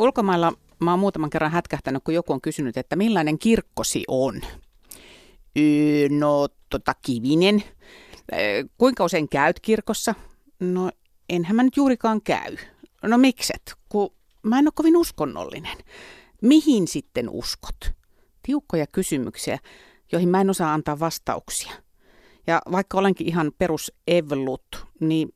ulkomailla mä oon muutaman kerran hätkähtänyt, kun joku on kysynyt, että millainen kirkkosi on. No, tota, kivinen. Kuinka usein käyt kirkossa? No, enhän mä nyt juurikaan käy. No mikset? Kun mä en ole kovin uskonnollinen. Mihin sitten uskot? Tiukkoja kysymyksiä, joihin mä en osaa antaa vastauksia. Ja vaikka olenkin ihan perus evlut, niin,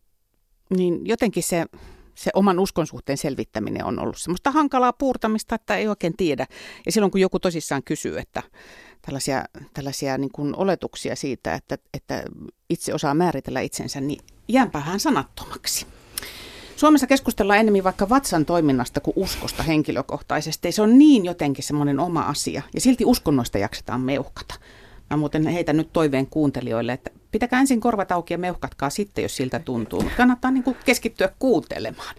niin jotenkin se, se oman uskon suhteen selvittäminen on ollut semmoista hankalaa puurtamista, että ei oikein tiedä. Ja silloin kun joku tosissaan kysyy, että tällaisia, tällaisia niin kuin oletuksia siitä, että, että itse osaa määritellä itsensä, niin jäänpä hän sanattomaksi. Suomessa keskustellaan enemmän vaikka vatsan toiminnasta kuin uskosta henkilökohtaisesti. Se on niin jotenkin semmoinen oma asia ja silti uskonnoista jaksetaan meuhkata. Mä muuten heitä nyt toiveen kuuntelijoille, että pitäkää ensin korvat auki ja meuhkatkaa sitten, jos siltä tuntuu. Mutta kannattaa niin kuin keskittyä kuuntelemaan.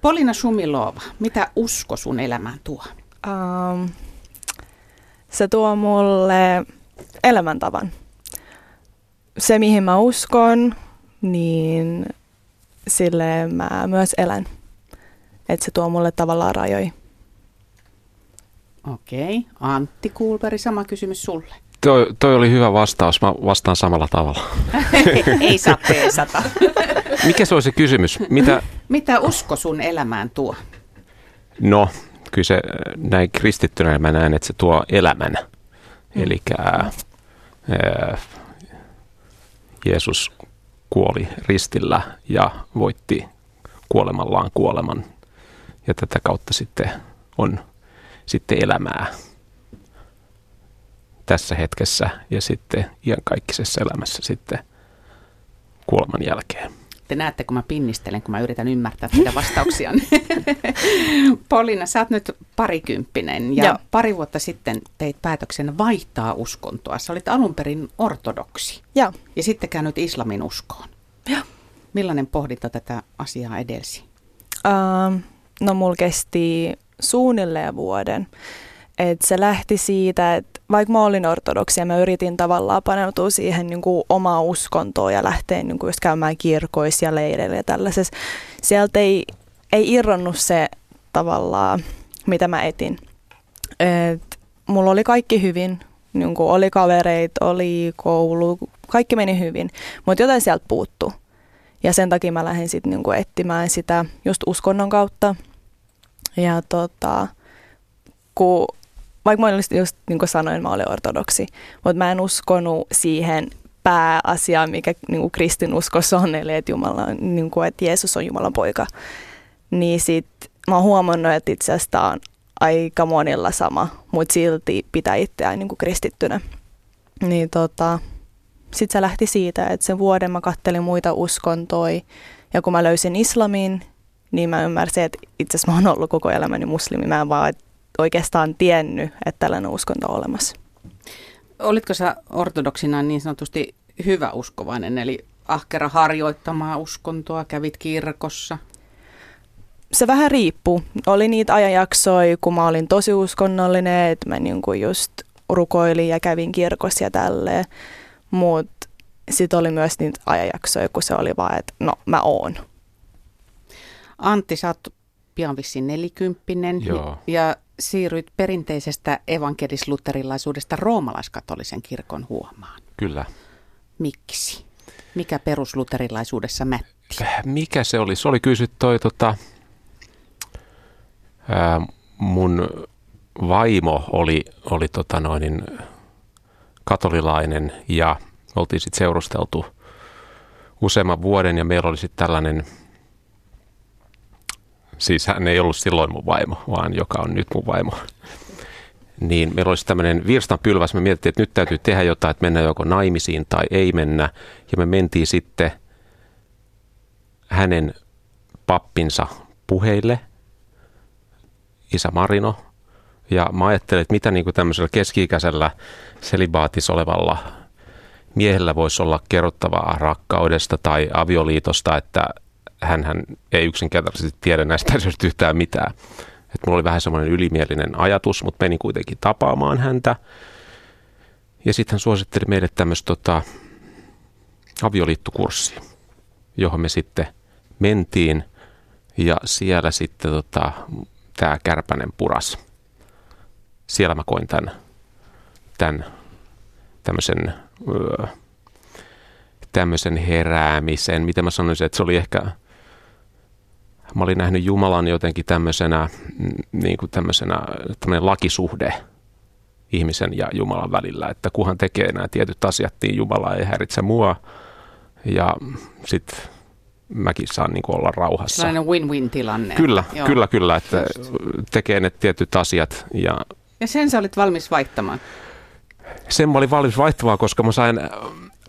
Polina Sumilova, mitä usko sun elämään tuo? Um, se tuo mulle elämäntavan. Se, mihin mä uskon, niin sille mä myös elän. Että se tuo mulle tavallaan rajoja. Okei. Antti Kuulperi, sama kysymys sulle. Toi, toi oli hyvä vastaus. Mä vastaan samalla tavalla. Ei saa peesata. Mikä se oli se kysymys? Mitä, Mitä usko sun elämään tuo? No, kyllä se näin kristittynä mä näen, että se tuo elämän. Mm. Eli Jeesus kuoli ristillä ja voitti kuolemallaan kuoleman. Ja tätä kautta sitten on sitten elämää tässä hetkessä ja sitten iankaikkisessa elämässä sitten kuoleman jälkeen. Te näette, kun mä pinnistelen, kun mä yritän ymmärtää teidän vastauksia. Polina, sä oot nyt parikymppinen ja Joo. pari vuotta sitten teit päätöksen vaihtaa uskontoa. Sä olit alun perin ortodoksi Joo. ja sitten käynyt islamin uskoon. Joo. Millainen pohdinta tätä asiaa edelsi? Uh, no mulla kesti suunnilleen vuoden. Et se lähti siitä, että vaikka mä olin ortodoksia, mä yritin tavallaan paneutua siihen niin kuin omaa uskontoon ja lähteä niin kuin just käymään kirkoissa ja leireillä ja tällaisessa. Sieltä ei, ei irronnut se tavallaan, mitä mä etin. Et mulla oli kaikki hyvin, niin kuin oli kavereita, oli koulu, kaikki meni hyvin, mutta jotain sieltä puuttuu. Ja sen takia mä lähdin sitten niin etsimään sitä just uskonnon kautta. Ja tota, kun vaikka mä olin just niin kuin sanoin, mä olin ortodoksi, mutta mä en uskonut siihen pääasiaan, mikä niin kuin kristinuskossa on, eli että, Jumala, niin kuin, että Jeesus on Jumalan poika. Niin sit mä oon huomannut, että itse asiassa on aika monilla sama, mutta silti pitää itseään niin kuin kristittynä. Niin tota, sitten se lähti siitä, että sen vuoden mä kattelin muita uskontoja, ja kun mä löysin islamin, niin mä ymmärsin, että itse asiassa mä oon ollut koko elämäni muslimi. Mä en vaan oikeastaan tiennyt, että tällainen uskonto on olemassa. Olitko sä ortodoksina niin sanotusti hyvä uskovainen, eli ahkera harjoittamaan uskontoa, kävit kirkossa? Se vähän riippuu. Oli niitä ajanjaksoja, kun mä olin tosi uskonnollinen, että mä niin kuin just rukoilin ja kävin kirkossa ja tälleen. Mutta sitten oli myös niitä ajanjaksoja, kun se oli vaan, että no mä oon. Antti, sä oot pian vissiin nelikymppinen Joo. ja siirryit perinteisestä evankelis-luterilaisuudesta roomalaiskatolisen kirkon huomaan. Kyllä. Miksi? Mikä perusluterilaisuudessa mätti? Mikä se oli? Se oli kysyt toi tota, ää, mun vaimo oli, oli tota noin, katolilainen ja oltiin sitten seurusteltu useamman vuoden ja meillä oli sitten tällainen siis hän ei ollut silloin mun vaimo, vaan joka on nyt mun vaimo. Niin meillä olisi tämmöinen virstanpylväs. Me mietittiin, että nyt täytyy tehdä jotain, että mennään joko naimisiin tai ei mennä. Ja me mentiin sitten hänen pappinsa puheille, isä Marino. Ja mä ajattelin, että mitä niin kuin tämmöisellä keski-ikäisellä selibaatis olevalla miehellä voisi olla kerrottavaa rakkaudesta tai avioliitosta, että hän ei yksinkertaisesti tiedä näistä asioista yhtään mitään. Et mulla oli vähän semmoinen ylimielinen ajatus, mutta meni kuitenkin tapaamaan häntä. Ja sitten hän suositteli meille tämmöistä tota, avioliittokurssia, johon me sitten mentiin. Ja siellä sitten tota, tämä kärpänen puras. Siellä mä koin tämän, tämän tämmöisen, öö, tämmöisen heräämisen. Miten mä sanoisin, että se oli ehkä, mä olin nähnyt Jumalan jotenkin tämmöisenä, mm, niin kuin tämmöisenä tämmöinen lakisuhde ihmisen ja Jumalan välillä, että kunhan tekee nämä tietyt asiat, niin Jumala ei häiritse mua. Ja sitten mäkin saan niin olla rauhassa. Sellainen win-win-tilanne. Kyllä, Joo. kyllä, kyllä, että Just. tekee ne tietyt asiat. Ja, ja sen sä olit valmis vaihtamaan? Sen mä olin valmis vaihtamaan, koska mä sain,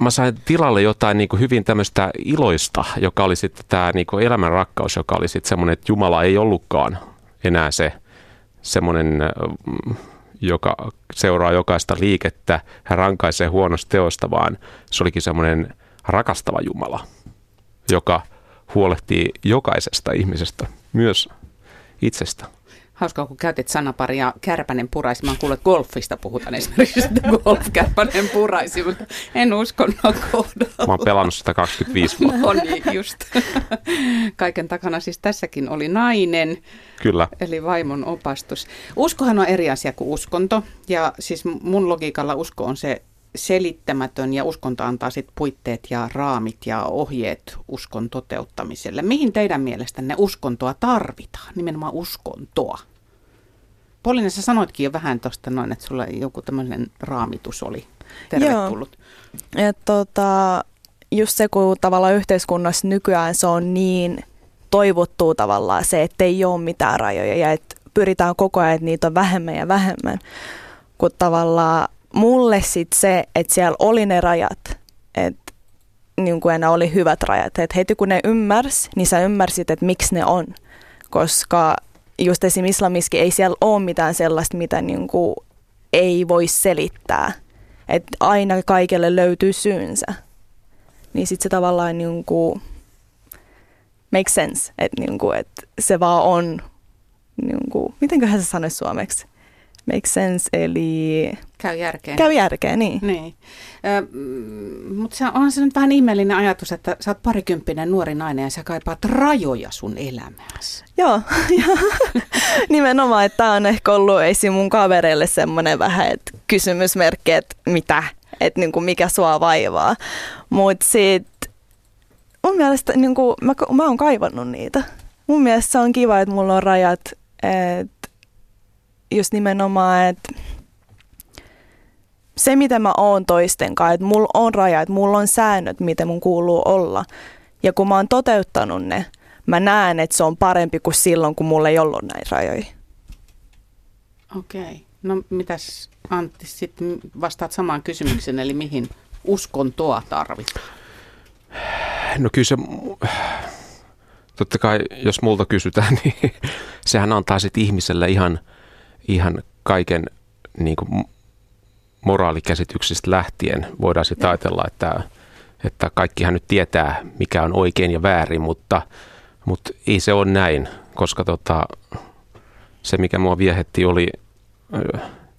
mä sain tilalle jotain niin kuin hyvin tämmöistä iloista, joka oli sitten tämä niin kuin elämän rakkaus, joka oli sitten semmoinen, että Jumala ei ollutkaan enää se semmoinen joka seuraa jokaista liikettä, hän rankaisee huonosta teosta, vaan se olikin semmoinen rakastava Jumala, joka huolehtii jokaisesta ihmisestä, myös itsestä. Hauskaa, kun käytit sanaparia kärpänen puraisi. Mä kuullut, että golfista puhutaan esimerkiksi, että golf kärpänen puraisi, mutta en uskonnon kohdalla. Mä oon pelannut sitä 25 vuotta. No niin, just. Kaiken takana siis tässäkin oli nainen. Kyllä. Eli vaimon opastus. Uskohan on eri asia kuin uskonto. Ja siis mun logiikalla usko on se selittämätön ja uskonto antaa sitten puitteet ja raamit ja ohjeet uskon toteuttamiselle. Mihin teidän mielestänne uskontoa tarvitaan, nimenomaan uskontoa? Polina, sä sanoitkin jo vähän tuosta noin, että sulla joku tämmöinen raamitus oli tervetullut. Joo. Ja tota, just se, kun tavallaan yhteiskunnassa nykyään se on niin toivottuu tavallaan se, että ei ole mitään rajoja ja että pyritään koko ajan, että niitä on vähemmän ja vähemmän, kun tavallaan mulle sit se, että siellä oli ne rajat, että niin kuin enää oli hyvät rajat. Että heti kun ne ymmärs, niin sä ymmärsit, että miksi ne on. Koska just esim. islamiskin ei siellä ole mitään sellaista, mitä niin kuin ei voi selittää. Että aina kaikelle löytyy syynsä. Niin sitten se tavallaan niin kuin make sense, että niin kuin, että se vaan on, niin kuin, mitenköhän se sanoisi suomeksi? Make sense, eli... Käy järkeen. Käy järkeen, niin. niin. Mutta onhan se nyt vähän ihmeellinen ajatus, että sä oot parikymppinen nuori nainen ja sä kaipaat rajoja sun elämääsi. Joo, nimenomaan, että tämä on ehkä ollut esim. mun kavereille semmoinen vähän, että kysymysmerkki, että mitä, että niinku mikä sua vaivaa. Mutta sitten mun mielestä niinku, mä, mä oon kaivannut niitä. Mun mielestä se on kiva, että mulla on rajat, että just nimenomaan, että se, mitä mä oon toisten kanssa, että mulla on rajat, mulla on säännöt, miten mun kuuluu olla. Ja kun mä oon toteuttanut ne, mä näen, että se on parempi kuin silloin, kun mulla ei ollut näitä rajoja. Okei. Okay. No mitäs Antti, sitten vastaat samaan kysymykseen, eli mihin uskontoa tarvitaan? No kyllä se, totta kai jos multa kysytään, niin sehän antaa sitten ihmiselle ihan – ihan kaiken niin kuin moraalikäsityksistä lähtien voidaan sitten ajatella, että, että kaikkihan nyt tietää, mikä on oikein ja väärin, mutta, mutta ei se ole näin, koska tota, se, mikä mua viehetti, oli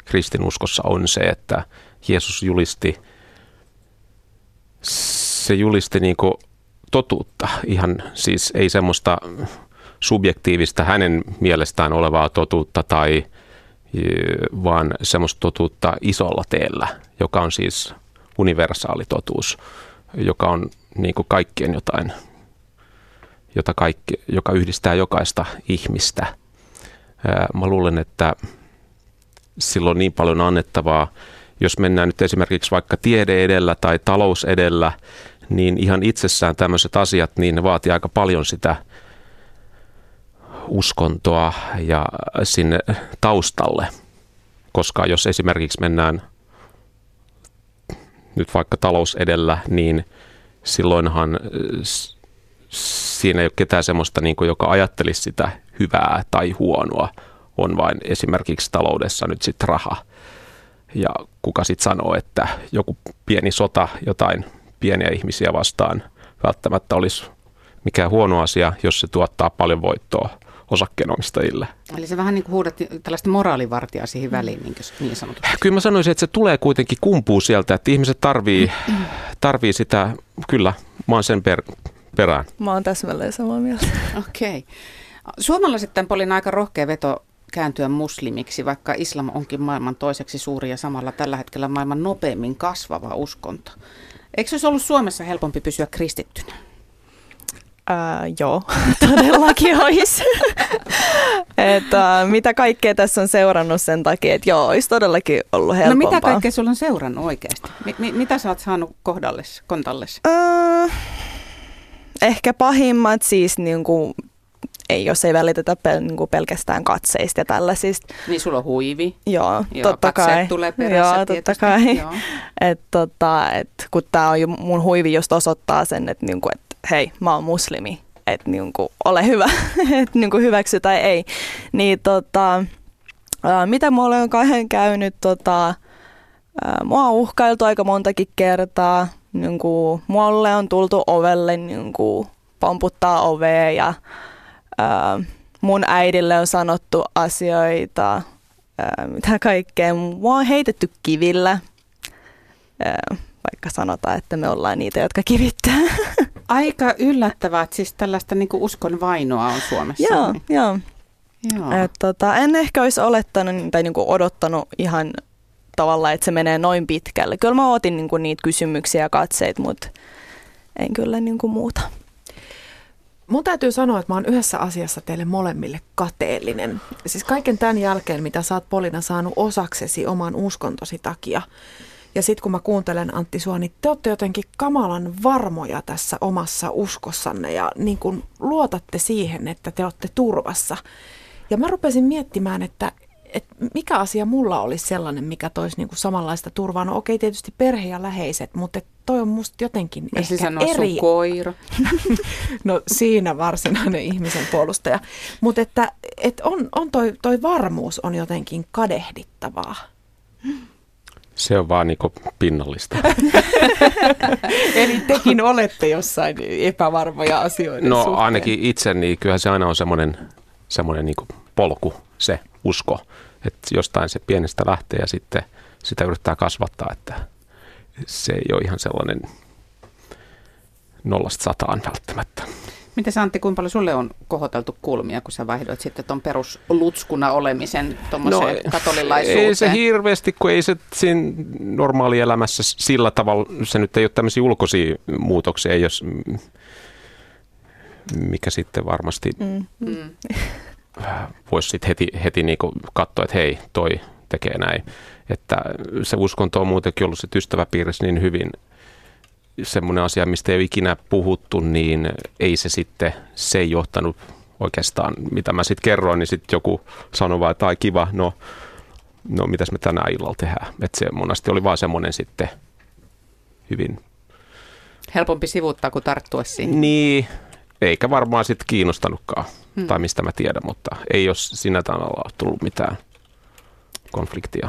kristinuskossa on se, että Jeesus julisti, se julisti niin kuin totuutta, ihan siis ei semmoista subjektiivista hänen mielestään olevaa totuutta tai – vaan semmoista totuutta isolla teellä, joka on siis universaali totuus, joka on niin kuin kaikkien jotain, jota kaikki, joka yhdistää jokaista ihmistä. Mä luulen, että silloin on niin paljon annettavaa, jos mennään nyt esimerkiksi vaikka tiede edellä tai talous edellä, niin ihan itsessään tämmöiset asiat, niin ne vaatii aika paljon sitä uskontoa ja sinne taustalle. Koska jos esimerkiksi mennään nyt vaikka talous edellä, niin silloinhan siinä ei ole ketään sellaista, niin kuin, joka ajattelisi sitä hyvää tai huonoa. On vain esimerkiksi taloudessa nyt sitten raha. Ja kuka sitten sanoo, että joku pieni sota jotain pieniä ihmisiä vastaan välttämättä olisi mikään huono asia, jos se tuottaa paljon voittoa osakkeenomistajille. Eli se vähän niin kuin huudat tällaista moraalivartijaa siihen väliin, niin, niin sanotusti. Kyllä mä sanoisin, että se tulee kuitenkin kumpuu sieltä, että ihmiset tarvii, tarvii sitä, kyllä, mä oon sen per, perään. Mä oon täsmälleen samaa mieltä. Okei. Okay. Suomalaiset tämän polin aika rohkea veto kääntyä muslimiksi, vaikka islam onkin maailman toiseksi suuri ja samalla tällä hetkellä maailman nopeimmin kasvava uskonto? Eikö se olisi ollut Suomessa helpompi pysyä kristittynä? Ää, joo, todellakin olisi. että, mitä kaikkea tässä on seurannut sen takia, että joo, olisi todellakin ollut helpompaa. No mitä kaikkea sulla on seurannut oikeasti? M- mi- mitä sä oot saanut kohdalles, kontalles? Ää, ehkä pahimmat siis niin kuin, ei, jos ei välitetä pel, niin kuin pelkästään katseista ja tällaisista. Niin sulla on huivi. Joo, Joo totta kai. tulee perässä Joo, totta kai. Joo. Et, tota, et, kun tämä on jo, mun huivi just osoittaa sen, että niinku, et, hei, mä oon muslimi, että niinku, ole hyvä, että niinku, hyväksy tai ei. Niin tota, mitä mulla on kahden käynyt, tota, mua on uhkailtu aika montakin kertaa. Niinku, mulle on tultu ovelle niinku, pomputtaa ovea ja ää, mun äidille on sanottu asioita, ää, mitä kaikkea. Mua on heitetty kivillä, ää, vaikka sanotaan, että me ollaan niitä, jotka kivittää. Aika yllättävää, että siis tällaista niin kuin uskon vainoa on Suomessa. joo, niin. joo. joo. Et, tota, en ehkä olisi olettanut tai niinku odottanut ihan tavalla, että se menee noin pitkälle. Kyllä mä otin niinku niitä kysymyksiä ja katseita, mutta en kyllä niinku muuta. Mun täytyy sanoa, että mä oon yhdessä asiassa teille molemmille kateellinen. Siis kaiken tämän jälkeen, mitä sä oot Polina saanut osaksesi oman uskontosi takia. Ja sitten kun mä kuuntelen Antti sua, niin te olette jotenkin kamalan varmoja tässä omassa uskossanne ja niin kun luotatte siihen, että te olette turvassa. Ja mä rupesin miettimään, että, että mikä asia mulla olisi sellainen, mikä toisi niin kuin samanlaista turvaa. No okei, tietysti perhe ja läheiset, mutta toi on musta jotenkin Mä ehkä siis eri. sun koira. No siinä varsinainen ihmisen puolustaja. Mutta että, että on, on toi, toi varmuus on jotenkin kadehdittavaa. Se on vaan niinku pinnallista. Eli tekin olette jossain epävarmoja asioiden No suhteen. ainakin itse, niin kyllähän se aina on semmoinen, semmoinen niinku polku, se usko. Että jostain se pienestä lähtee ja sitten sitä yrittää kasvattaa, että se ei ole ihan sellainen nollasta sataan välttämättä. Miten Antti, kuinka paljon sulle on kohoteltu kulmia, kun sä vaihdoit sitten tuon peruslutskuna olemisen tuommoiseen no, katolilaisuuteen? Ei se hirveästi, kun ei se siinä normaalielämässä sillä tavalla, se nyt ei ole tämmöisiä ulkoisia muutoksia, jos, mikä sitten varmasti Mm. Mm. voisi sitten heti, heti niin katsoa, että hei, toi tekee näin. Että se uskonto on muutenkin ollut se ystäväpiirissä niin hyvin semmoinen asia, mistä ei ole ikinä puhuttu, niin ei se sitten, se ei johtanut oikeastaan, mitä mä sitten kerroin, niin sitten joku sanoi vaan, että ai kiva, no, no mitäs me tänään illalla tehdään. Että se monasti oli vaan semmoinen sitten hyvin, Helpompi sivuuttaa kuin tarttua siihen. niin, eikä varmaan sitten kiinnostanutkaan, Hmm. tai mistä mä tiedän, mutta ei ole siinä tavalla tullut mitään konfliktia.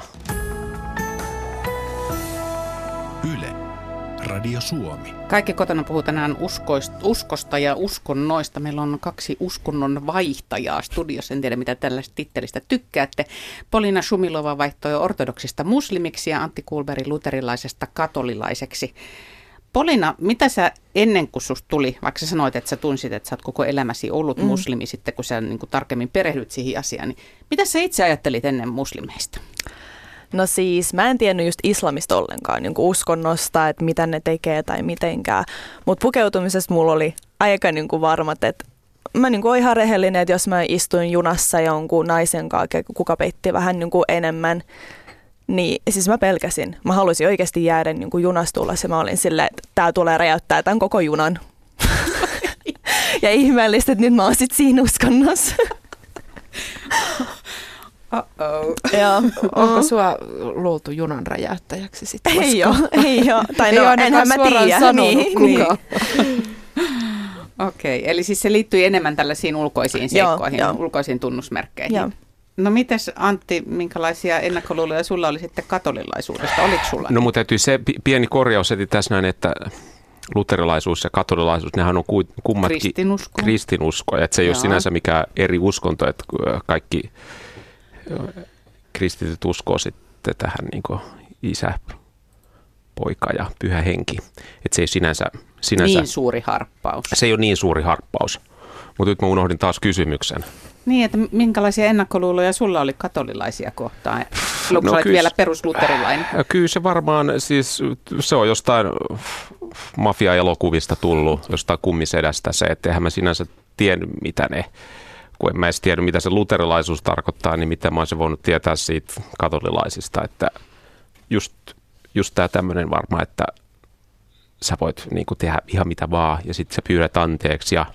Radio Suomi. Kaikki kotona puhuu tänään uskoista, uskosta ja uskonnoista. Meillä on kaksi uskonnon vaihtajaa studiossa. En tiedä, mitä tällaista tittelistä tykkäätte. Polina Shumilova vaihtoi ortodoksista muslimiksi ja Antti Kulberi luterilaisesta katolilaiseksi. Polina, mitä sä ennen kuin susta tuli, vaikka sä sanoit, että sä tunsit, että sä oot koko elämäsi ollut mm. muslimi sitten, kun sä niin kuin tarkemmin perehdyt siihen asiaan, niin mitä sä itse ajattelit ennen muslimeista? No siis, mä en tiennyt just islamista ollenkaan, niin uskonnosta, että mitä ne tekee tai mitenkään. Mutta pukeutumisesta mulla oli aika niin kuin varmat, että mä niin kuin ihan rehellinen, että jos mä istuin junassa jonkun naisen kanssa, kuka peitti vähän niin kuin enemmän, niin siis mä pelkäsin. Mä halusin oikeasti jäädä niin kuin junastulla ja mä olin silleen, että tää tulee räjäyttää tämän koko junan. ja ihmeellistä, että nyt mä oon sit siinä uskonnossa. Uh-oh. Joo. Onko sua luultu junan räjäyttäjäksi sitten? Ei oo, ei oo. Tai no, oo ainakaan enhän mä suoraan tiedä. sanonut Niin, kukaan. niin. Okei, eli siis se liittyy enemmän tällaisiin ulkoisiin Joo, seikkoihin, joo. ulkoisiin tunnusmerkkeihin. Joo. No mites Antti, minkälaisia ennakkoluuloja sulla oli sitten katolilaisuudesta? Oliko sulla? No mutta täytyy se pi- pieni korjaus heti tässä näin, että luterilaisuus ja katolilaisuus, nehän on ku- kummatkin Kristinusko. kristinusko. Että se ei Joo. ole sinänsä mikään eri uskonto, että kaikki kristityt uskoo sitten tähän niin isä, poika ja pyhä henki. Että se ei sinänsä, sinänsä Niin suuri harppaus. se ei ole niin suuri harppaus. Mutta nyt mä unohdin taas kysymyksen. Niin, että minkälaisia ennakkoluuloja sulla oli katolilaisia kohtaan? Silloin No kyllä- vielä perusluterilainen. Ja Kyllä se varmaan, siis se on jostain mafia-elokuvista tullut, jostain kummisedästä se, että eihän mä sinänsä tiennyt, mitä ne, kun en mä edes tiennyt, mitä se luterilaisuus tarkoittaa, niin mitä mä olisin voinut tietää siitä katolilaisista, että just, just tämä tämmöinen varmaan, että sä voit niin kuin tehdä ihan mitä vaan, ja sitten sä pyydät anteeksi, ja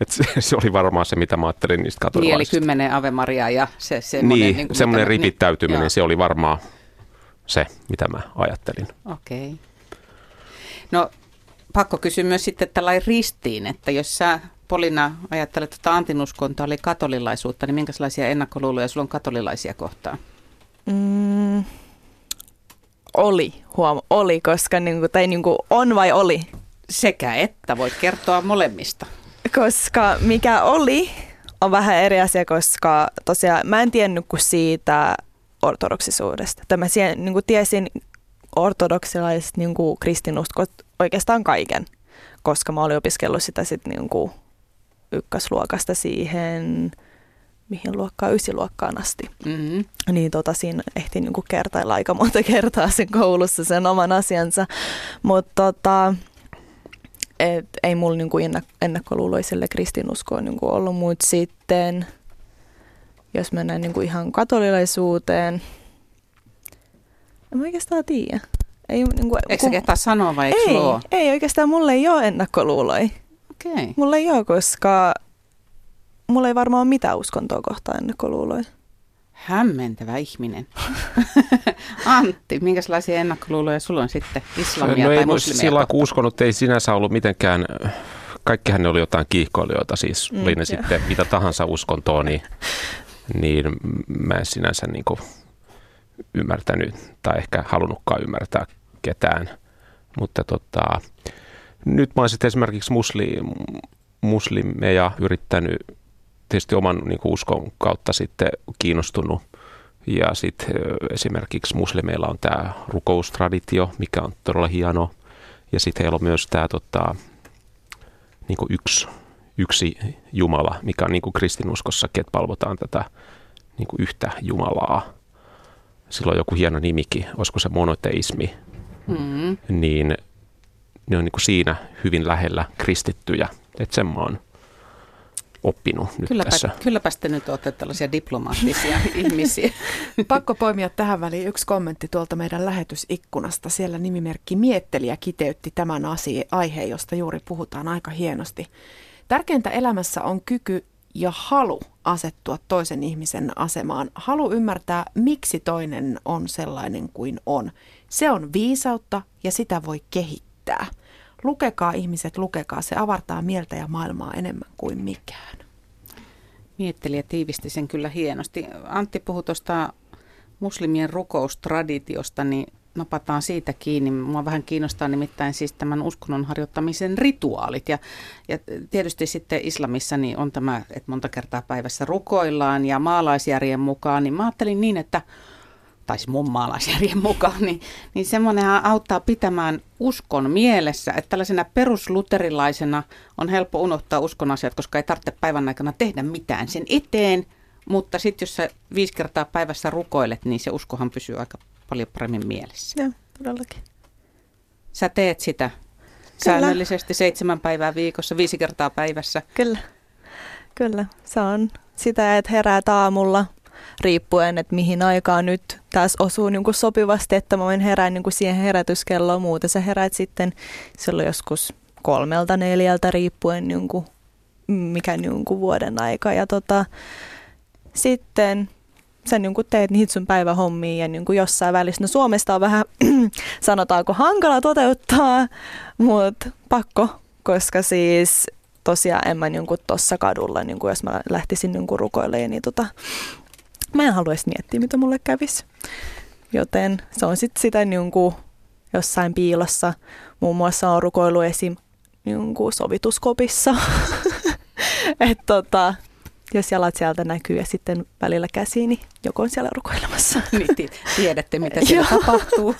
että se, se oli varmaan se, mitä mä ajattelin niistä Niin, eli katolilaisista. kymmenen Ave Maria ja se semmoinen... Niin, niin kuin semmoinen ripittäytyminen, Joo. se oli varmaan se, mitä mä ajattelin. Okei. Okay. No, pakko kysyä myös sitten tällainen ristiin, että jos sä Polina ajattelet, että antinuskonto oli katolilaisuutta, niin minkälaisia ennakkoluuloja sulla on katolilaisia kohtaan? Mm, oli, huom, oli, koska niinku, tai niinku on vai oli? Sekä että, voit kertoa molemmista. Koska mikä oli, on vähän eri asia, koska tosiaan mä en tiennyt kuin siitä ortodoksisuudesta. Tämä niin kuin tiesin ortodoksilaisesta niin kuin kristinuskot oikeastaan kaiken, koska mä olin opiskellut sitä sitten niin kuin ykkösluokasta siihen, mihin luokkaan, ysiluokkaan asti. Mm-hmm. Niin tota, siinä ehti niinku kertailla aika monta kertaa sen koulussa sen oman asiansa. Mutta tota, et ei mulla niinku ennak- ennakkoluuloiselle kristinuskoon niinku ollut. Mutta sitten, jos mennään niinku ihan katolilaisuuteen, en mä oikeastaan tiedä. Ei, niinku, Eikö sä kehtaa sanoa vai eikö ei, ole? ei oikeastaan mulla ei ole ennakkoluuloja. Okei. Okay. Mulla ei ole, koska mulla ei varmaan ole mitään uskontoa kohtaan ennakkoluuloja. Hämmentävä ihminen. Antti, minkälaisia ennakkoluuloja sulla on sitten islamia no tai ei, mu- muslimia sillä kun uskonut ei sinänsä ollut mitenkään, kaikkihan ne oli jotain kiihkoilijoita, siis Mm, oli ne joo. sitten mitä tahansa uskontoa, niin, niin mä en sinänsä niin kuin ymmärtänyt tai ehkä halunnutkaan ymmärtää ketään. Mutta tota, nyt mä oon sitten esimerkiksi musli, muslimeja yrittänyt tietysti oman niin kuin uskon kautta sitten kiinnostunut. Ja sitten esimerkiksi muslimeilla on tämä rukoustraditio, mikä on todella hieno. Ja sitten heillä on myös tämä tota, niin kuin yksi, yksi Jumala, mikä on niin kuin kristinuskossakin, että palvotaan tätä niin kuin yhtä Jumalaa. Sillä on joku hieno nimikin, olisiko se monoteismi, Mm. niin ne on niin kuin siinä hyvin lähellä kristittyjä. Että sen mä oon oppinut nyt Kylläpä, tässä. kylläpäs te nyt olette tällaisia diplomaattisia ihmisiä. Pakko poimia tähän väliin yksi kommentti tuolta meidän lähetysikkunasta. Siellä nimimerkki Miettelijä kiteytti tämän asia, aiheen, josta juuri puhutaan aika hienosti. Tärkeintä elämässä on kyky ja halu asettua toisen ihmisen asemaan. Halu ymmärtää, miksi toinen on sellainen kuin on. Se on viisautta ja sitä voi kehittää. Lukekaa ihmiset, lukekaa. Se avartaa mieltä ja maailmaa enemmän kuin mikään. Miettelijä tiivisti sen kyllä hienosti. Antti puhui tuosta muslimien rukoustraditiosta, niin napataan siitä kiinni. Mua vähän kiinnostaa nimittäin siis tämän uskonnon harjoittamisen rituaalit. Ja, ja tietysti sitten islamissa niin on tämä, että monta kertaa päivässä rukoillaan ja maalaisjärjen mukaan, niin mä ajattelin niin, että tai siis mun maalaisjärjen mukaan, niin, niin semmoinenhan auttaa pitämään uskon mielessä, että tällaisena perusluterilaisena on helppo unohtaa uskon asiat, koska ei tarvitse päivän aikana tehdä mitään sen eteen, mutta sitten jos sä viisi kertaa päivässä rukoilet, niin se uskohan pysyy aika paljon paremmin mielessä. Joo, todellakin. Sä teet sitä säännöllisesti seitsemän päivää viikossa, viisi kertaa päivässä. Kyllä, kyllä. Se on sitä, että heräät aamulla riippuen, että mihin aikaan nyt taas osuu niin kuin sopivasti, että mä voin herää niin kuin siihen herätyskelloon. Muuten sä heräät sitten silloin joskus kolmelta neljältä riippuen niin kuin, mikä niin kuin vuoden aika. Ja tota, sitten sä niin kuin teet niitä sun päivähommia ja niin kuin jossain välissä. No Suomesta on vähän, sanotaanko, hankala toteuttaa, mutta pakko, koska siis tosiaan en mä niin tuossa kadulla, niin kuin jos mä lähtisin niin rukoilemaan, niin tota, mä en haluaisi miettiä, mitä mulle kävisi. Joten se on sitten sitä niin kuin jossain piilossa. Muun muassa on rukoilu esim. Niin kuin sovituskopissa. että tota, jos jalat sieltä näkyy ja sitten välillä käsi, niin joku on siellä rukoilemassa. Niin ti- tiedätte, mitä siellä tapahtuu.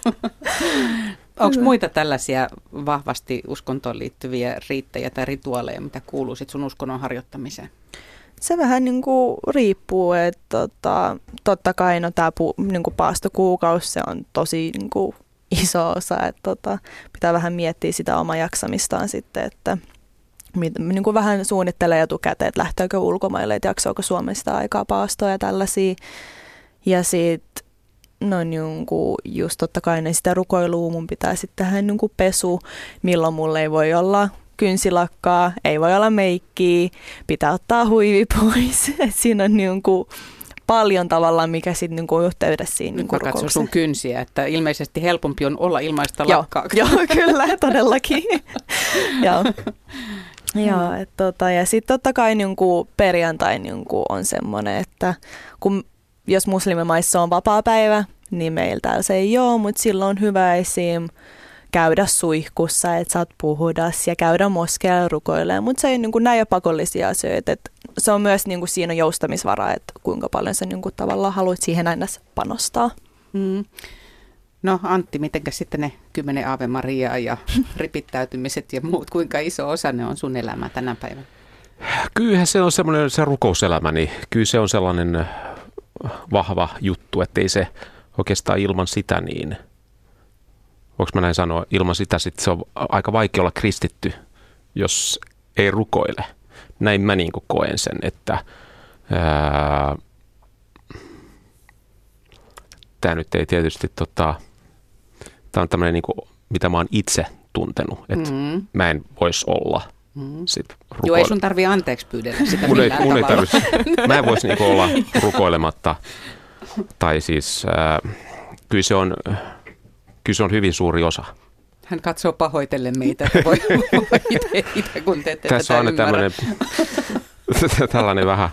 Onko muita tällaisia vahvasti uskontoon liittyviä riittejä tai rituaaleja, mitä kuuluu sit sun uskonnon harjoittamiseen? Se vähän niin kuin riippuu, että tota, totta kai no tämä niin kuin paastokuukausi se on tosi niin kuin iso osa, että tota, pitää vähän miettiä sitä omaa jaksamistaan sitten, että niin kuin vähän suunnittelee etukäteen, että lähteekö ulkomaille, että jaksaako Suomesta aikaa paastoa ja tällaisia. Ja sitten no niin kuin, just totta kai ne sitä rukoilua mun pitää sitten tehdä niin pesu, milloin mulle ei voi olla kynsilakkaa, ei voi olla meikkiä, pitää ottaa huivi pois. Et siinä on niin kuin paljon tavallaan, mikä sitten niin kuin yhteydessä siinä niin Nyt mä sun kynsiä, että ilmeisesti helpompi on olla ilmaista lakkaa. Joo, joo kyllä, todellakin. joo. Joo, et tota, ja sitten totta kai niin kuin perjantai niin kuin on semmoinen, että kun, jos muslimimaissa on vapaa päivä, niin meiltä se ei ole, mutta silloin on hyvä esim käydä suihkussa, että saat puhudas ja käydä moskeella rukoilemaan, mutta se ei niin kuin, näin pakollisia asioita. että se on myös niin kuin, siinä joustamisvara, että kuinka paljon sä niin kuin, tavallaan haluat siihen aina panostaa. Mm. No Antti, mitenkä sitten ne kymmenen Ave Mariaa ja ripittäytymiset ja muut, kuinka iso osa ne on sun elämää tänä päivänä? Kyllähän se on semmoinen se rukouselämä, niin kyllä se on sellainen vahva juttu, että ei se oikeastaan ilman sitä niin – voiko mä näin sanoa, ilman sitä sit se on aika vaikea olla kristitty, jos ei rukoile. Näin mä niin koen sen, että tämä nyt ei tietysti, tota, tämä on tämmöinen, niin kuin, mitä mä oon itse tuntenut, että mm-hmm. mä en voisi olla Mm. Sit Joo, ei sun tarvi anteeksi pyydellä sitä mun ei, mun ei tarvitse. Mä en voisi niinku olla rukoilematta. Tai siis äh, kyllä se on, kyllä se on hyvin suuri osa. Hän katsoo pahoitellen meitä, että voi, voi itse, kun te ette Tässä on tämmöinen, tällainen vähän...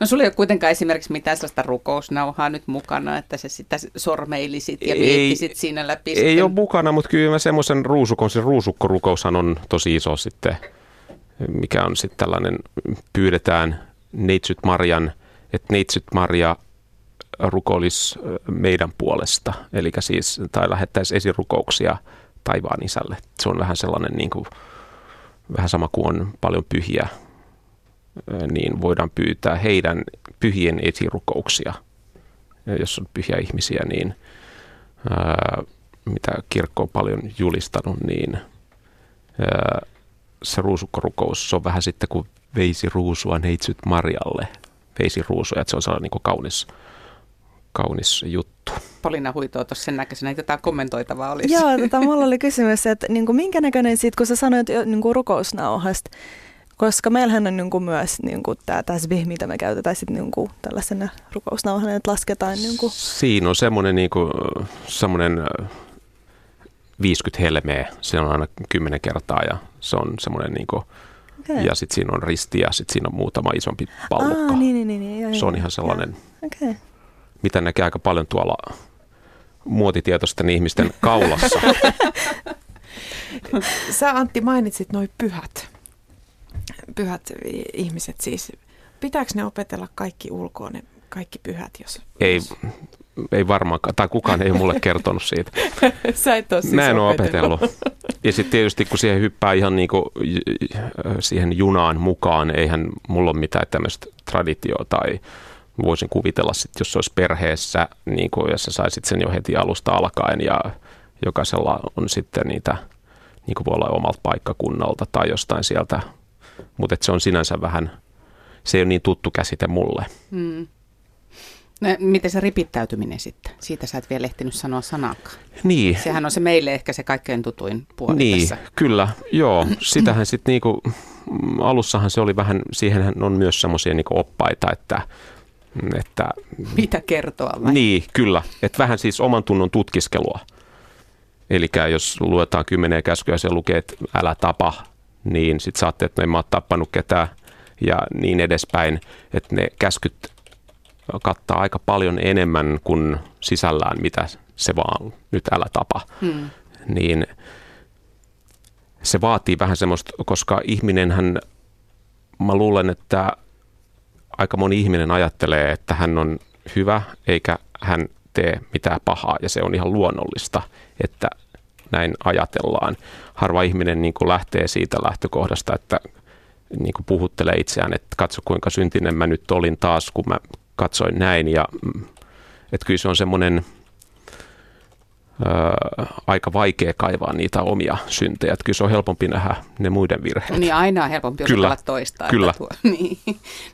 No sulla ei ole kuitenkaan esimerkiksi mitään sellaista rukousnauhaa nyt mukana, että se sitä sormeilisit ja miettisit siinä läpi. Ei sitten. ole mukana, mutta kyllä mä semmoisen ruusukon, se ruusukkorukoushan on tosi iso sitten, mikä on sitten tällainen, pyydetään Neitsyt Marian, että Neitsyt Maria rukoilisi meidän puolesta, eli siis, tai lähettäisi esirukouksia taivaan isälle. Se on vähän sellainen, niin kuin, vähän sama kuin on paljon pyhiä, niin voidaan pyytää heidän pyhien esirukouksia. Jos on pyhiä ihmisiä, niin ää, mitä kirkko on paljon julistanut, niin ää, se ruusukkorukous, se on vähän sitten kuin veisi ruusua neitsyt Marjalle. Veisi ruusua, että se on sellainen niin kaunis kaunis juttu. Polina huitoo tuossa sen näköisenä, että jotain kommentoitavaa olisi. Joo, tota, mulla oli kysymys, että niin kuin, minkä näköinen sitten, kun sä sanoit niin kuin rukousnauhasta, koska meillähän on niin kuin myös niin kuin tämä tasbih, mitä me käytetään sitten niin kuin tällaisena rukousnauhana, että lasketaan. Niin kuin. Siinä on semmoinen, niin kuin, semmoinen 50 helmeä, se on aina 10 kertaa ja se on semmoinen niin kuin, okay. ja sitten siinä on risti ja sitten siinä on muutama isompi pallukka. Aa, niin, niin, niin, niin, joo, se on ihan sellainen. Okay mitä näkee aika paljon tuolla muotitietoisten ihmisten kaulassa. Sä Antti mainitsit noin pyhät. Pyhät ihmiset siis. Pitääkö ne opetella kaikki ulkoon, ne kaikki pyhät? Jos, ei, ei varmaankaan, tai kukaan ei mulle kertonut siitä. Sä et ole siis Mä en ole opetellut. Ja sitten tietysti kun siihen hyppää ihan niin kuin siihen junaan mukaan, eihän mulla ole mitään tämmöistä traditioa tai voisin kuvitella sitten, jos se olisi perheessä, niin kuin, jos sä saisit sen jo heti alusta alkaen ja jokaisella on sitten niitä, niin kuin voi olla omalta paikkakunnalta tai jostain sieltä, mutta se on sinänsä vähän, se ei ole niin tuttu käsite mulle. Hmm. No, miten se ripittäytyminen sitten? Siitä sä et vielä ehtinyt sanoa sanakaan. Niin. Sehän on se meille ehkä se kaikkein tutuin puoli Niin, tässä. kyllä. Joo, sitähän sitten niinku, alussahan se oli vähän, siihen on myös semmoisia niinku oppaita, että että, Mitä kertoa vai? Niin, kyllä. Että vähän siis oman tunnon tutkiskelua. Eli jos luetaan kymmenen käskyä ja se lukee, että älä tapa, niin sitten saatte, että no en mä ole tappanut ketään ja niin edespäin. Että ne käskyt kattaa aika paljon enemmän kuin sisällään, mitä se vaan nyt älä tapa. Hmm. Niin se vaatii vähän semmoista, koska ihminenhän, mä luulen, että aika moni ihminen ajattelee, että hän on hyvä eikä hän tee mitään pahaa ja se on ihan luonnollista, että näin ajatellaan. Harva ihminen niin kuin lähtee siitä lähtökohdasta, että niin kuin puhuttelee itseään, että katso kuinka syntinen mä nyt olin taas, kun mä katsoin näin. Ja, mm, että kyllä se on semmoinen Öö, aika vaikea kaivaa niitä omia syntejä. Että kyllä se on helpompi nähdä ne muiden virheet. Niin aina on helpompi kyllä, osata toistaa. Kyllä. Tuo, niin.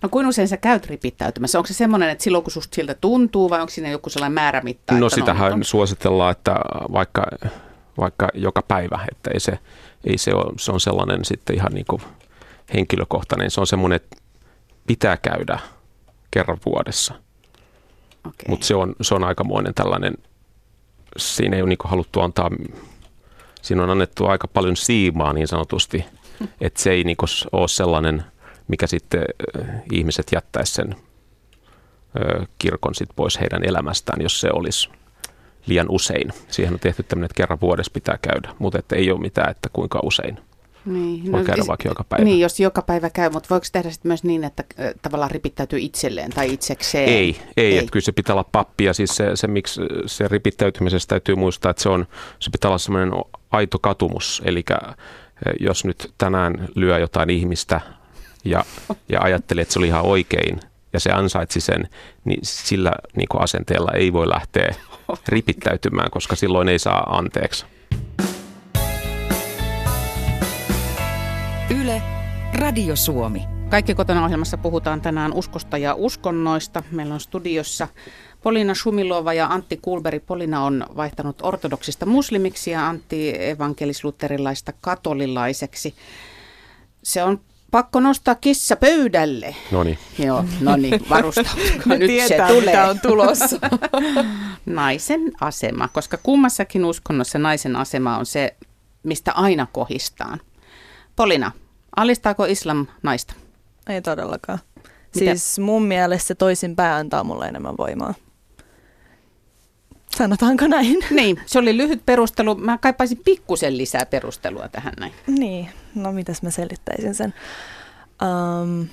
No kuin usein sä käyt ripittäytymässä? Onko se semmoinen, että silloin kun susta siltä tuntuu vai onko siinä joku sellainen määrämitta? No että sitähän on... suositellaan, että vaikka, vaikka joka päivä, että ei se, ei se, ole, se on sellainen sitten ihan niin kuin henkilökohtainen. Se on semmoinen, että pitää käydä kerran vuodessa. Okay. Mutta se on, se on aikamoinen tällainen siinä ei ole niin haluttu antaa, siinä on annettu aika paljon siimaa niin sanotusti, että se ei niin ole sellainen, mikä sitten ihmiset jättäisi sen kirkon sit pois heidän elämästään, jos se olisi liian usein. Siihen on tehty tämmöinen, että kerran vuodessa pitää käydä, mutta että ei ole mitään, että kuinka usein. Niin, Voi no, käydä vaikka joka päivä. Niin, jos joka päivä käy, mutta voiko tehdä sitten myös niin, että tavallaan ripittäytyy itselleen tai itsekseen? Ei, ei, ei. Että kyllä se pitää olla pappi ja siis se, se, miksi se ripittäytymisessä täytyy muistaa, että se, on, se pitää olla semmoinen aito katumus. Eli jos nyt tänään lyö jotain ihmistä ja, ja ajattelee, että se oli ihan oikein ja se ansaitsi sen, niin sillä niin asenteella ei voi lähteä ripittäytymään, koska silloin ei saa anteeksi. Radio Suomi. Kaikki kotona ohjelmassa puhutaan tänään uskosta ja uskonnoista. Meillä on studiossa Polina Shumilova ja Antti Kulberi. Polina on vaihtanut ortodoksista muslimiksi ja Antti evankelisluterilaista katolilaiseksi. Se on pakko nostaa kissa pöydälle. No niin. Joo, no niin, varustautukaa. Nyt tietää, se tulee. mitä on tulossa. naisen asema, koska kummassakin uskonnossa naisen asema on se, mistä aina kohistaan. Polina, alistaako islam naista? Ei todellakaan. Mitä? Siis mun mielestä se toisinpäin antaa mulle enemmän voimaa. Sanotaanko näin? Niin, se oli lyhyt perustelu. Mä kaipaisin pikkusen lisää perustelua tähän näin. Niin, no mitäs mä selittäisin sen. Um,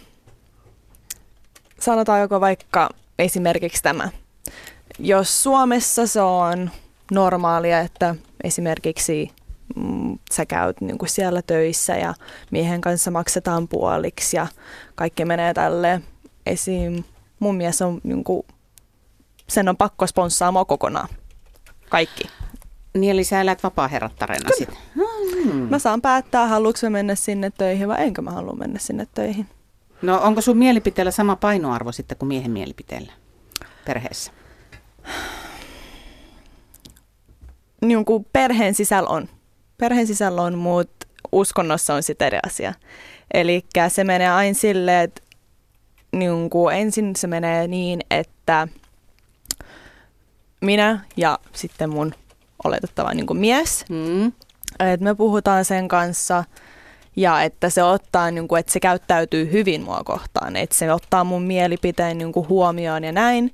sanotaan joko vaikka esimerkiksi tämä. Jos Suomessa se on normaalia, että esimerkiksi sä käyt niin kuin siellä töissä ja miehen kanssa maksetaan puoliksi ja kaikki menee tälle esim. Mun mielestä on, niin kuin, sen on pakko sponssaa mua kokonaan. Kaikki. Niin eli sä elät vapaa-herrattarena sitten? Hmm. Mä saan päättää, haluatko mä mennä sinne töihin vai enkö mä halua mennä sinne töihin. No onko sun mielipiteellä sama painoarvo sitten kuin miehen mielipiteellä perheessä? Niin kuin perheen sisällä on perheen sisällä on, mutta uskonnossa on sitten eri asia. Eli se menee aina silleen, että niin kuin ensin se menee niin, että minä ja sitten mun oletettava niin kuin mies, mm. että me puhutaan sen kanssa ja että se ottaa, niin kuin, että se käyttäytyy hyvin mua kohtaan, että se ottaa mun mielipiteen niin kuin huomioon ja näin,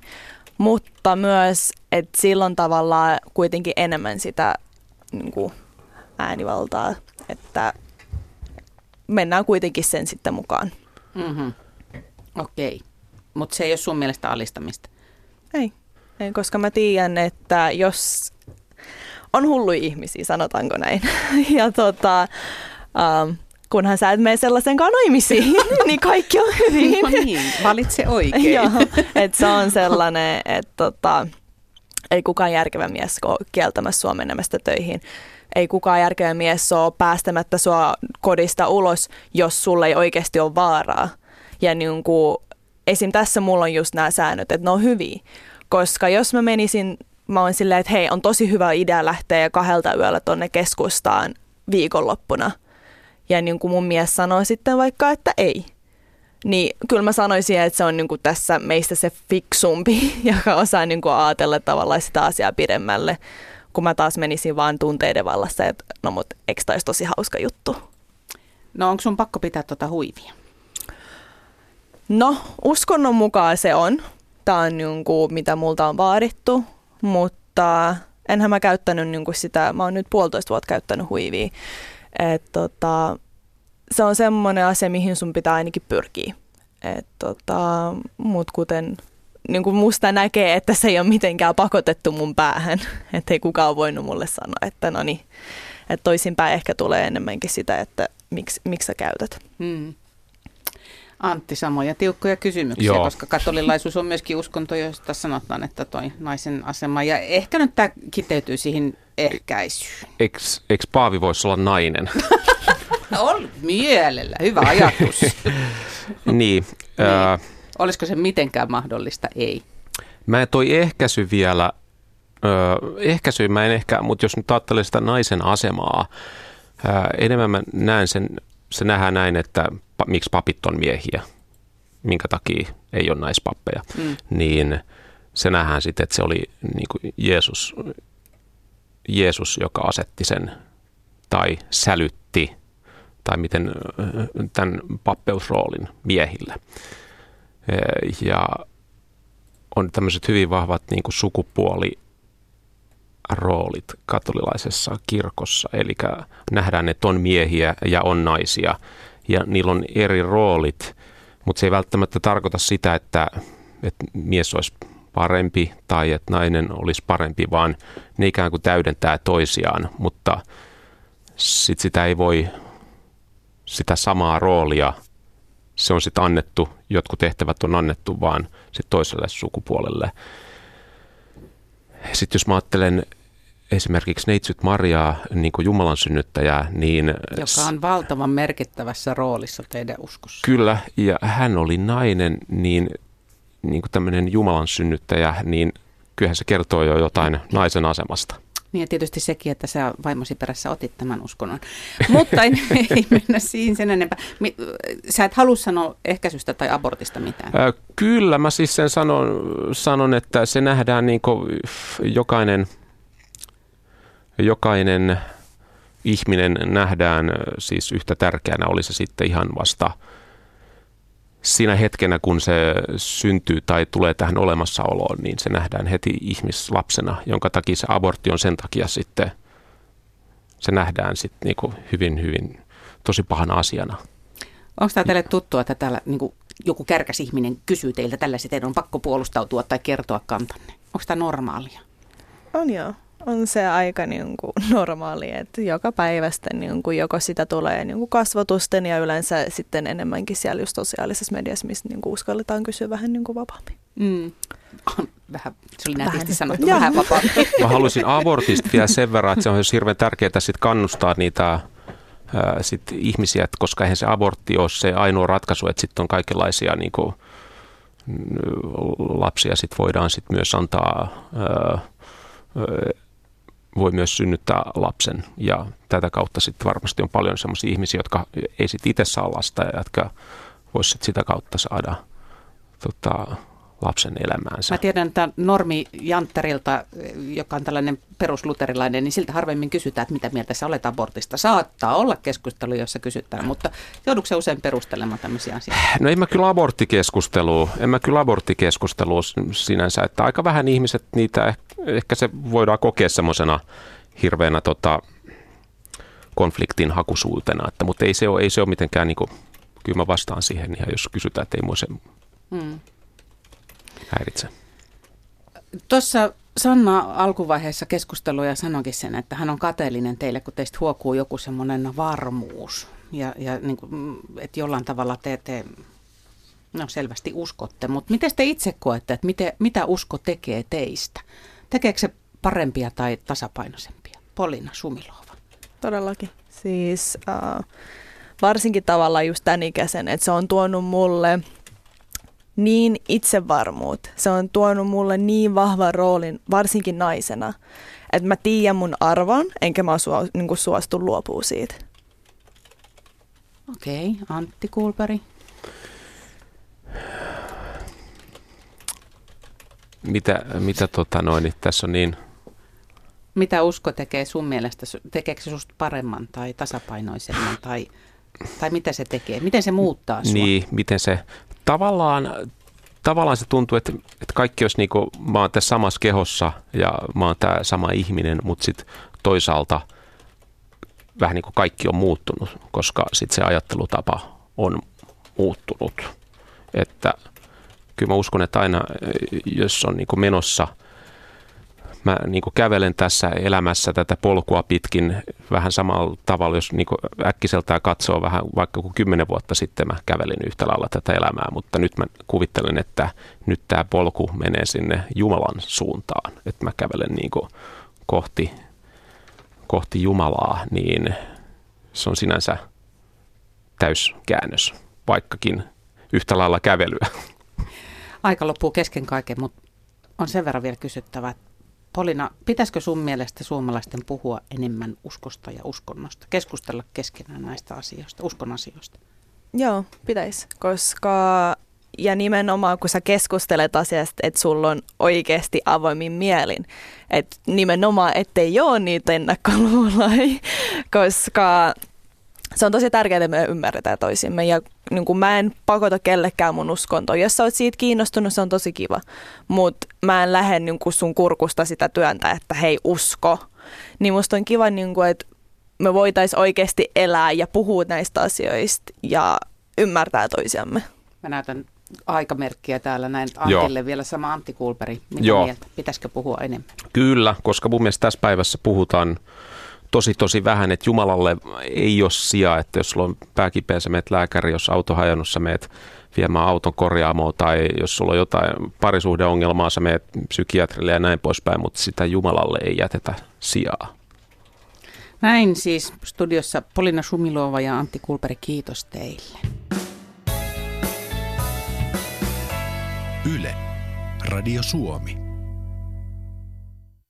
mutta myös, että silloin tavallaan kuitenkin enemmän sitä niin kuin, äänivaltaa, että mennään kuitenkin sen sitten mukaan. Mm-hmm. Okei, okay. mutta se ei ole sun mielestä alistamista? Ei, ei koska mä tiedän, että jos on hullu ihmisiä, sanotaanko näin, ja tota, um, kunhan sä et mene sellaisen naimisiin, niin kaikki on hyvin. No niin, valitse oikein. Joo, että se on sellainen, että tota, ei kukaan järkevä mies ole kieltämässä sua menemästä töihin ei kukaan järkeä mies ole päästämättä sua kodista ulos, jos sulle ei oikeasti ole vaaraa. Ja niin kuin, esim. tässä mulla on just nämä säännöt, että ne on hyviä. Koska jos mä menisin, mä oon silleen, että hei, on tosi hyvä idea lähteä kahdelta yöllä tonne keskustaan viikonloppuna. Ja niin kuin mun mies sanoo sitten vaikka, että ei. Niin kyllä mä sanoisin, että se on niin kuin tässä meistä se fiksumpi, joka osaa niin kuin ajatella tavallaan sitä asiaa pidemmälle kun mä taas menisin vaan tunteiden vallassa, että no mut eikö taisi tosi hauska juttu. No onko sun pakko pitää tuota huivia? No uskonnon mukaan se on. Tämä on niinku, mitä multa on vaadittu, mutta enhän mä käyttänyt niinku sitä, mä oon nyt puolitoista vuotta käyttänyt huivia. Et tota, se on semmoinen asia, mihin sun pitää ainakin pyrkiä. Et tota, mut kuten niin kuin musta näkee, että se ei ole mitenkään pakotettu mun päähän. Että ei kukaan ole voinut mulle sanoa, että no niin, että toisinpäin ehkä tulee enemmänkin sitä, että miksi, miksi sä käytät. Hmm. Antti, samoja tiukkoja kysymyksiä, Joo. koska katolilaisuus on myöskin uskonto, josta sanotaan, että toi naisen asema, ja ehkä nyt tämä kiteytyy siihen ehkäisyyn. Eikö, eikö Paavi voisi olla nainen? On mielellä, hyvä ajatus. niin. Ää, Olisiko se mitenkään mahdollista? Ei. mä en toi ehkäisy vielä, öö, ehkäisy mä en ehkä, mutta jos nyt ajattelee sitä naisen asemaa, ää, enemmän mä näen sen, se nähdään näin, että pa, miksi papit on miehiä, minkä takia ei ole naispappeja, Mm. niin se nähdään sitten, että se oli niin kuin Jeesus, Jeesus, joka asetti sen tai sälytti tai miten ö, tämän pappeusroolin miehille. Ee, Ja on tämmöiset hyvin vahvat niin kuin sukupuoli roolit katolilaisessa kirkossa. Eli nähdään, että on miehiä ja on naisia ja niillä on eri roolit, mutta se ei välttämättä tarkoita sitä, että, että mies olisi parempi tai että nainen olisi parempi, vaan ne ikään kuin täydentää toisiaan, mutta sit sitä ei voi, sitä samaa roolia, se on sitten annettu, jotkut tehtävät on annettu vaan sit toiselle sukupuolelle. Sitten jos mä ajattelen esimerkiksi Neitsyt Mariaa, niin kuin Jumalan synnyttäjää, niin Joka on valtavan merkittävässä roolissa teidän uskossa. Kyllä, ja hän oli nainen, niin, niin kuin tämmöinen Jumalan synnyttäjä, niin kyllähän se kertoo jo jotain naisen asemasta. Niin ja tietysti sekin, että sä vaimosi perässä otit tämän uskonnon. Mutta ei, ei mennä siihen sen enempää. Sä et halua sanoa ehkäisystä tai abortista mitään. Ää, Kyllä, mä siis sen sanon, sanon että se nähdään niin jokainen, jokainen ihminen nähdään siis yhtä tärkeänä, oli se sitten ihan vasta siinä hetkenä, kun se syntyy tai tulee tähän olemassaoloon, niin se nähdään heti ihmislapsena, jonka takia se abortti on sen takia sitten, se nähdään sitten niin kuin hyvin, hyvin tosi pahana asiana. Onko tämä teille tuttua, että täällä niin kuin joku kärkäs ihminen kysyy teiltä tällaiset, teidän on pakko puolustautua tai kertoa kantanne? Onko tämä normaalia? On joo. On se aika niin kuin normaali, että joka päivästä niin kuin joko sitä tulee niin kuin kasvotusten ja yleensä sitten enemmänkin siellä just sosiaalisessa mediassa, missä niin kuin uskalletaan kysyä vähän niin kuin vapaammin. Mm. Vähän, se oli nätisti Vähän. sanottu, Joo. vähän vapaammin. Mä haluaisin abortista vielä sen verran, että se on hirveän tärkeää sit kannustaa niitä ää, sit ihmisiä, että koska eihän se abortti ole se ainoa ratkaisu, että sitten on kaikenlaisia niin kuin, lapsia sit voidaan sit myös antaa, ää, voi myös synnyttää lapsen. Ja tätä kautta sitten varmasti on paljon sellaisia ihmisiä, jotka ei sitten itse saa lasta ja jotka voisi sit sitä kautta saada tota, lapsen elämäänsä. Mä tiedän, että Normi Jantterilta, joka on tällainen perusluterilainen, niin siltä harvemmin kysytään, että mitä mieltä sä olet abortista. Saattaa olla keskustelu, jossa kysytään, mutta joudutko se usein perustelemaan tämmöisiä asioita? No en mä kyllä aborttikeskustelua, en mä kyllä aborttikeskustelua sinänsä, että aika vähän ihmiset niitä, eh- ehkä se voidaan kokea semmoisena hirveänä tota, konfliktin hakusuutena, että, mutta ei se ole, ei se ole mitenkään, niin kuin, kyllä mä vastaan siihen ihan, jos kysytään, että ei mua se Hmm. Häiritse. Tuossa Sanna alkuvaiheessa keskusteluja sanoikin sen, että hän on kateellinen teille, kun teistä huokuu joku semmoinen varmuus. Ja, ja niin kuin, mm, että jollain tavalla te, te no selvästi uskotte. Mutta miten te itse koette, että miten, mitä usko tekee teistä? Tekeekö se parempia tai tasapainoisempia? Polina Sumilova. Todellakin. Siis äh, varsinkin tavallaan just tämän ikäisen, että se on tuonut mulle niin itsevarmuut. Se on tuonut mulle niin vahvan roolin, varsinkin naisena, että mä tiedän mun arvon, enkä mä suo, niin suostu luopuu siitä. Okei, Antti Kulperi. Mitä, mitä tota noin, niin tässä on niin, Mitä usko tekee sun mielestä? Tekeekö se susta paremman tai tasapainoisemman? Tai, tai mitä se tekee? Miten se muuttaa sua? Niin, miten se, tavallaan, tavallaan se tuntuu, että, että kaikki olisi niin kuin, mä oon tässä samassa kehossa ja mä oon tämä sama ihminen, mutta sitten toisaalta vähän niin kuin kaikki on muuttunut, koska sitten se ajattelutapa on muuttunut. Että kyllä mä uskon, että aina jos on niin kuin menossa, mä niin kävelen tässä elämässä tätä polkua pitkin vähän samalla tavalla, jos niin äkkiseltään katsoo vähän, vaikka kuin kymmenen vuotta sitten mä kävelin yhtä lailla tätä elämää, mutta nyt mä kuvittelen, että nyt tämä polku menee sinne Jumalan suuntaan, että mä kävelen niin kohti, kohti Jumalaa, niin se on sinänsä täyskäännös, vaikkakin yhtä lailla kävelyä. Aika loppuu kesken kaiken, mutta on sen verran vielä kysyttävä, että Polina, pitäisikö sun mielestä suomalaisten puhua enemmän uskosta ja uskonnosta? Keskustella keskenään näistä asioista, uskon asioista? Joo, pitäisi, koska ja nimenomaan kun sä keskustelet asiasta, että sulla on oikeasti avoimin mielin. Että nimenomaan, ettei ole niitä ennakkoluuloja, koska se on tosi tärkeää, että me ymmärretään toisimme ja niin kuin mä en pakota kellekään mun uskontoa. Jos sä oot siitä kiinnostunut, se on tosi kiva, mutta mä en lähde niin kuin sun kurkusta sitä työntä, että hei usko. Niin musta on kiva, niin kuin, että me voitaisiin oikeasti elää ja puhua näistä asioista ja ymmärtää toisiamme. Mä näytän aikamerkkiä täällä näin Antille Joo. vielä sama Antti Kulperi. Mitä Joo. mieltä? Pitäisikö puhua enemmän? Kyllä, koska mun mielestä tässä päivässä puhutaan tosi tosi vähän, että Jumalalle ei ole sijaa, että jos sulla on pääkipeä, sä meet lääkäri, jos auto hajonnut, sä meet viemään auton korjaamoon tai jos sulla on jotain parisuhdeongelmaa, sä meet psykiatrille ja näin poispäin, mutta sitä Jumalalle ei jätetä sijaa. Näin siis studiossa Polina Sumilova ja Antti Kulperi, kiitos teille. Yle, Radio Suomi.